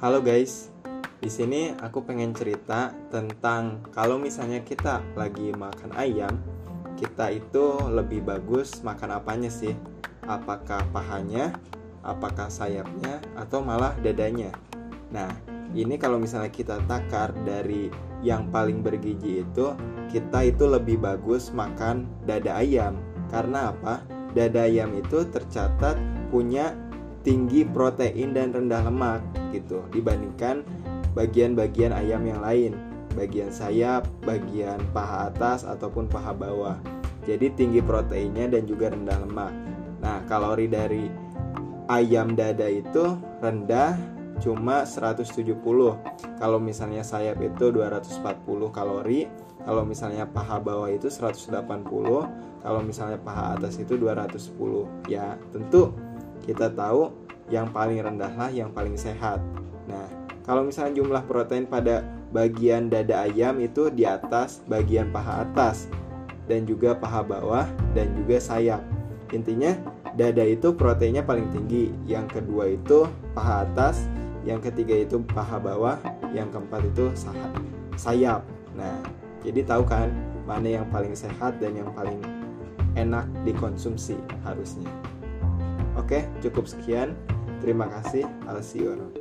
Halo guys, di sini aku pengen cerita tentang kalau misalnya kita lagi makan ayam, kita itu lebih bagus makan apanya sih? Apakah pahanya, apakah sayapnya, atau malah dadanya? Nah, ini kalau misalnya kita takar dari yang paling bergizi itu, kita itu lebih bagus makan dada ayam. Karena apa? Dada ayam itu tercatat punya tinggi protein dan rendah lemak gitu dibandingkan bagian-bagian ayam yang lain bagian sayap, bagian paha atas ataupun paha bawah. Jadi tinggi proteinnya dan juga rendah lemak. Nah, kalori dari ayam dada itu rendah cuma 170. Kalau misalnya sayap itu 240 kalori, kalau misalnya paha bawah itu 180, kalau misalnya paha atas itu 210. Ya, tentu kita tahu yang paling rendah lah yang paling sehat. Nah, kalau misalnya jumlah protein pada bagian dada ayam itu di atas bagian paha atas dan juga paha bawah dan juga sayap. Intinya dada itu proteinnya paling tinggi, yang kedua itu paha atas, yang ketiga itu paha bawah, yang keempat itu sayap. Nah, jadi tahu kan mana yang paling sehat dan yang paling enak dikonsumsi harusnya. Oke, cukup sekian. Terima kasih. Around.